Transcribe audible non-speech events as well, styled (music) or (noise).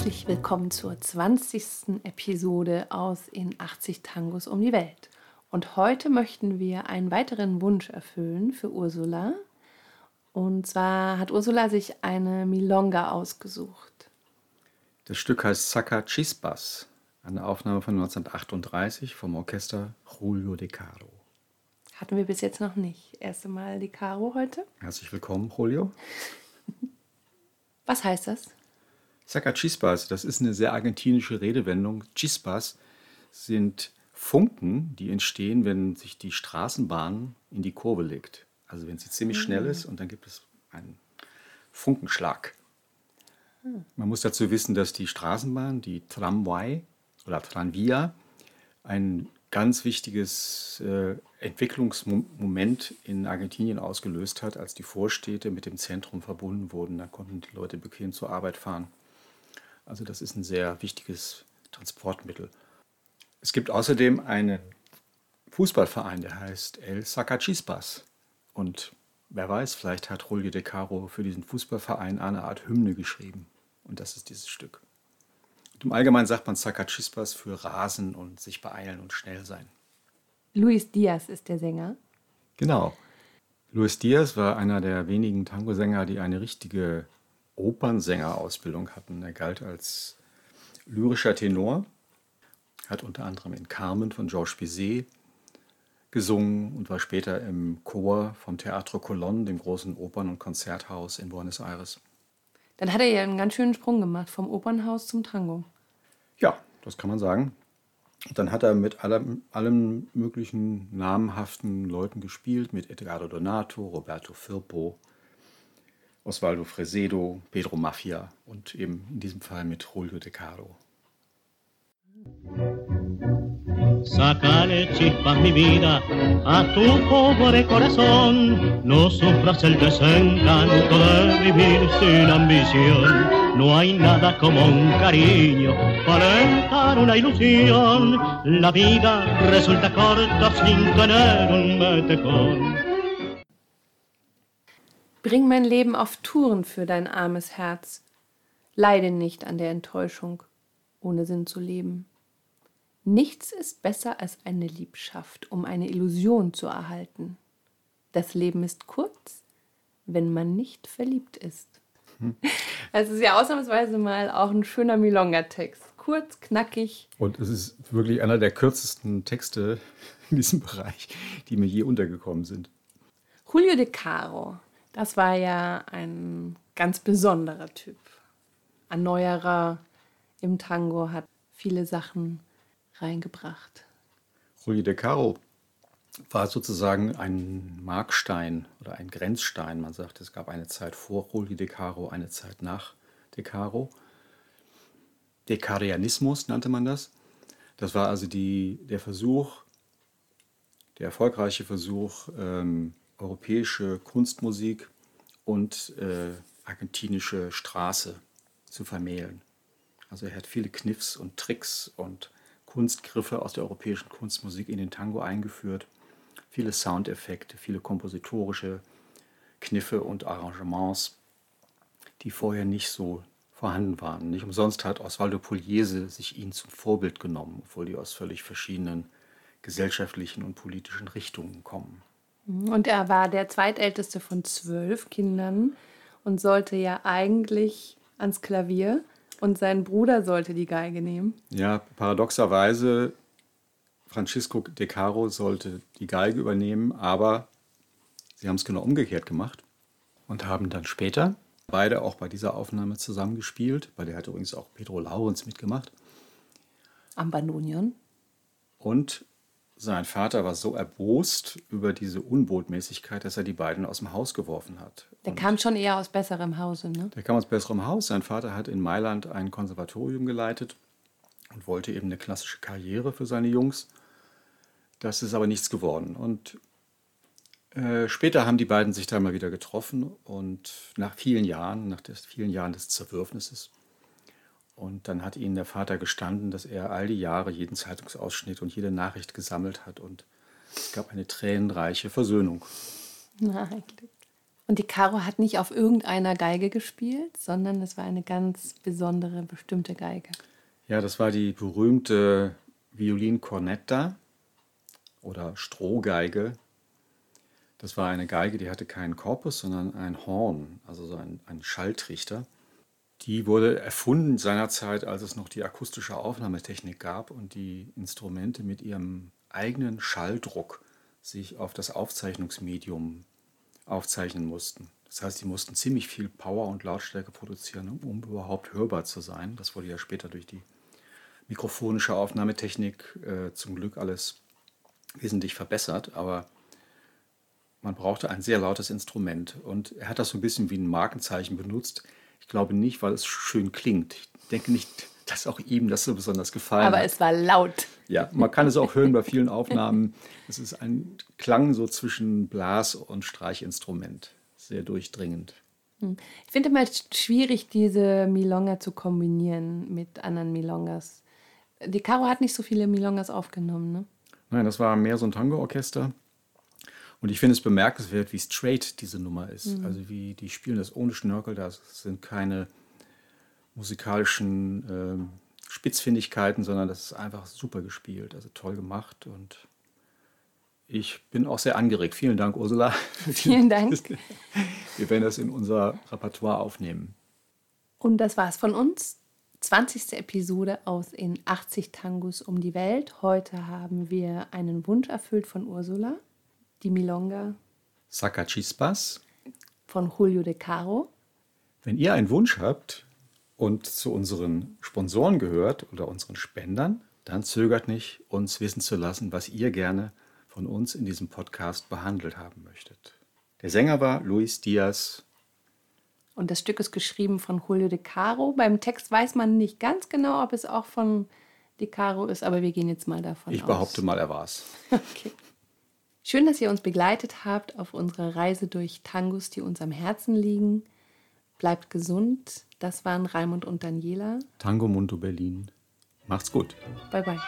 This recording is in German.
Herzlich willkommen zur 20. Episode aus In 80 Tangos um die Welt. Und heute möchten wir einen weiteren Wunsch erfüllen für Ursula. Und zwar hat Ursula sich eine Milonga ausgesucht. Das Stück heißt Sacca Chispas, eine Aufnahme von 1938 vom Orchester Julio De Caro. Hatten wir bis jetzt noch nicht. Erste Mal De Caro heute. Herzlich willkommen, Julio. Was heißt das? Saca Chispas, das ist eine sehr argentinische Redewendung. Chispas sind Funken, die entstehen, wenn sich die Straßenbahn in die Kurve legt. Also wenn sie ziemlich mhm. schnell ist und dann gibt es einen Funkenschlag. Man muss dazu wissen, dass die Straßenbahn, die Tramway oder Tranvia, ein ganz wichtiges äh, Entwicklungsmoment in Argentinien ausgelöst hat, als die Vorstädte mit dem Zentrum verbunden wurden. Da konnten die Leute bequem zur Arbeit fahren. Also das ist ein sehr wichtiges Transportmittel. Es gibt außerdem einen Fußballverein, der heißt El Sacachispas. Und wer weiß, vielleicht hat Julio De Caro für diesen Fußballverein eine Art Hymne geschrieben. Und das ist dieses Stück. Und Im Allgemeinen sagt man Sacachispas für Rasen und sich beeilen und schnell sein. Luis Diaz ist der Sänger. Genau. Luis Diaz war einer der wenigen Tango-Sänger, die eine richtige Opernsängerausbildung hatten. Er galt als lyrischer Tenor, hat unter anderem in Carmen von Georges Bizet gesungen und war später im Chor vom Teatro Colón, dem großen Opern- und Konzerthaus in Buenos Aires. Dann hat er ja einen ganz schönen Sprung gemacht, vom Opernhaus zum Tango. Ja, das kann man sagen. Dann hat er mit allem, allen möglichen namhaften Leuten gespielt, mit Edgardo Donato, Roberto Firpo, Osvaldo Fresedo, Pedro Mafia und eben in diesem Fall mit Julio De Caro. Sácale chispas mi vida a tu pobre corazón, no sufras el desencanto de vivir sin ambición. No hay nada como un cariño para alentar una ilusión. La vida resulta corta sin tener un metecón. Bring mein Leben auf Touren für dein armes Herz. Leide nicht an der Enttäuschung, ohne Sinn zu leben. Nichts ist besser als eine Liebschaft, um eine Illusion zu erhalten. Das Leben ist kurz, wenn man nicht verliebt ist. Hm. (laughs) Es ist ja ausnahmsweise mal auch ein schöner Milonga-Text. Kurz, knackig. Und es ist wirklich einer der kürzesten Texte in diesem Bereich, die mir je untergekommen sind. Julio de Caro das war ja ein ganz besonderer Typ. Ein neuerer im Tango hat viele Sachen reingebracht. Julio de Caro war sozusagen ein Markstein oder ein Grenzstein. Man sagt, es gab eine Zeit vor Julio de Caro, eine Zeit nach de Caro. Dekarianismus nannte man das. Das war also die, der Versuch, der erfolgreiche Versuch, ähm, europäische Kunstmusik und äh, argentinische Straße zu vermählen. Also er hat viele Kniffs und Tricks und Kunstgriffe aus der europäischen Kunstmusik in den Tango eingeführt. Viele Soundeffekte, viele kompositorische Kniffe und Arrangements, die vorher nicht so vorhanden waren. Nicht umsonst hat Osvaldo Pugliese sich ihn zum Vorbild genommen, obwohl die aus völlig verschiedenen gesellschaftlichen und politischen Richtungen kommen. Und er war der zweitälteste von zwölf Kindern und sollte ja eigentlich ans Klavier und sein Bruder sollte die Geige nehmen. Ja, paradoxerweise, Francisco De Caro sollte die Geige übernehmen, aber sie haben es genau umgekehrt gemacht und haben dann später beide auch bei dieser Aufnahme zusammengespielt. Bei der hat übrigens auch Pedro Laurens mitgemacht. Am Bandonion. Und sein Vater war so erbost über diese Unbotmäßigkeit, dass er die beiden aus dem Haus geworfen hat. Der und kam schon eher aus besserem Hause, ne? Der kam aus besserem Haus. Sein Vater hat in Mailand ein Konservatorium geleitet und wollte eben eine klassische Karriere für seine Jungs. Das ist aber nichts geworden. Und äh, später haben die beiden sich da mal wieder getroffen und nach vielen Jahren, nach des, vielen Jahren des Zerwürfnisses, und dann hat ihnen der Vater gestanden, dass er all die Jahre jeden Zeitungsausschnitt und jede Nachricht gesammelt hat. Und es gab eine tränenreiche Versöhnung. Glück. Und die Caro hat nicht auf irgendeiner Geige gespielt, sondern es war eine ganz besondere, bestimmte Geige. Ja, das war die berühmte Violin Cornetta oder Strohgeige. Das war eine Geige, die hatte keinen Korpus, sondern ein Horn, also so ein, ein Schalltrichter. Die wurde erfunden seinerzeit, als es noch die akustische Aufnahmetechnik gab und die Instrumente mit ihrem eigenen Schalldruck sich auf das Aufzeichnungsmedium aufzeichnen mussten. Das heißt, sie mussten ziemlich viel Power und Lautstärke produzieren, um überhaupt hörbar zu sein. Das wurde ja später durch die mikrofonische Aufnahmetechnik äh, zum Glück alles wesentlich verbessert, aber man brauchte ein sehr lautes Instrument und er hat das so ein bisschen wie ein Markenzeichen benutzt. Ich glaube nicht, weil es schön klingt. Ich denke nicht, dass auch ihm das so besonders gefallen aber hat. Aber es war laut. Ja, man kann es auch hören bei vielen Aufnahmen. Es ist ein Klang so zwischen Blas- und Streichinstrument. Sehr durchdringend. Hm. Ich finde immer schwierig, diese Milonga zu kombinieren mit anderen Milongas. Die Caro hat nicht so viele Milongas aufgenommen, ne? Nein, das war mehr so ein Tango-Orchester. Und ich finde es bemerkenswert, wie straight diese Nummer ist. Mhm. Also wie die spielen das ohne Schnörkel, da sind keine musikalischen äh, Spitzfindigkeiten, sondern das ist einfach super gespielt, also toll gemacht und ich bin auch sehr angeregt. Vielen Dank, Ursula. (laughs) Vielen Dank. (laughs) Wir werden das in unser Repertoire aufnehmen. Und das war's von uns. 20. Episode aus in 80 Tangos um die Welt. Heute haben wir einen Wunsch erfüllt von Ursula, die Milonga. Sacachispas. Von Julio de Caro. Wenn ihr einen Wunsch habt, und zu unseren Sponsoren gehört oder unseren Spendern, dann zögert nicht, uns wissen zu lassen, was ihr gerne von uns in diesem Podcast behandelt haben möchtet. Der Sänger war Luis Diaz. Und das Stück ist geschrieben von Julio de Caro. Beim Text weiß man nicht ganz genau, ob es auch von de Caro ist, aber wir gehen jetzt mal davon ich aus. Ich behaupte mal, er war es. (laughs) Okay. Schön, dass ihr uns begleitet habt auf unserer Reise durch Tangos, die uns am Herzen liegen. Bleibt gesund. Das waren Raimund und Daniela. Tango Mundo Berlin. Macht's gut. Bye bye.